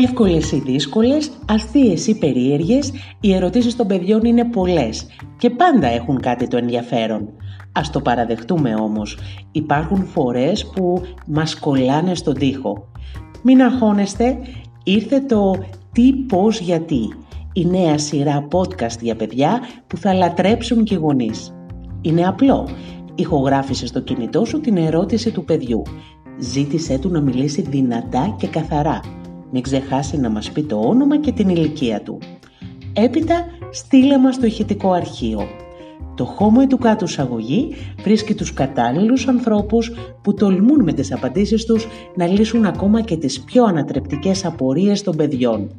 Εύκολες ή δύσκολες, αστείες ή περίεργες, οι ερωτήσεις των παιδιών είναι πολλές και πάντα έχουν κάτι το ενδιαφέρον. Ας το παραδεχτούμε όμως, υπάρχουν φορές που μας κολλάνε στον τοίχο. Μην αγχώνεστε, ήρθε το «Τι, πώς, γιατί» η νέα σειρά podcast για παιδιά που θα λατρέψουν και οι γονείς. Είναι απλό. Ηχογράφησε στο κινητό σου την ερώτηση του παιδιού. Ζήτησέ του να μιλήσει δυνατά και καθαρά μην ξεχάσει να μας πει το όνομα και την ηλικία του. Έπειτα στείλε μας το ηχητικό αρχείο. Το χώμο του κάτω αγωγή βρίσκει τους κατάλληλους ανθρώπους που τολμούν με τις απαντήσεις τους να λύσουν ακόμα και τις πιο ανατρεπτικές απορίες των παιδιών.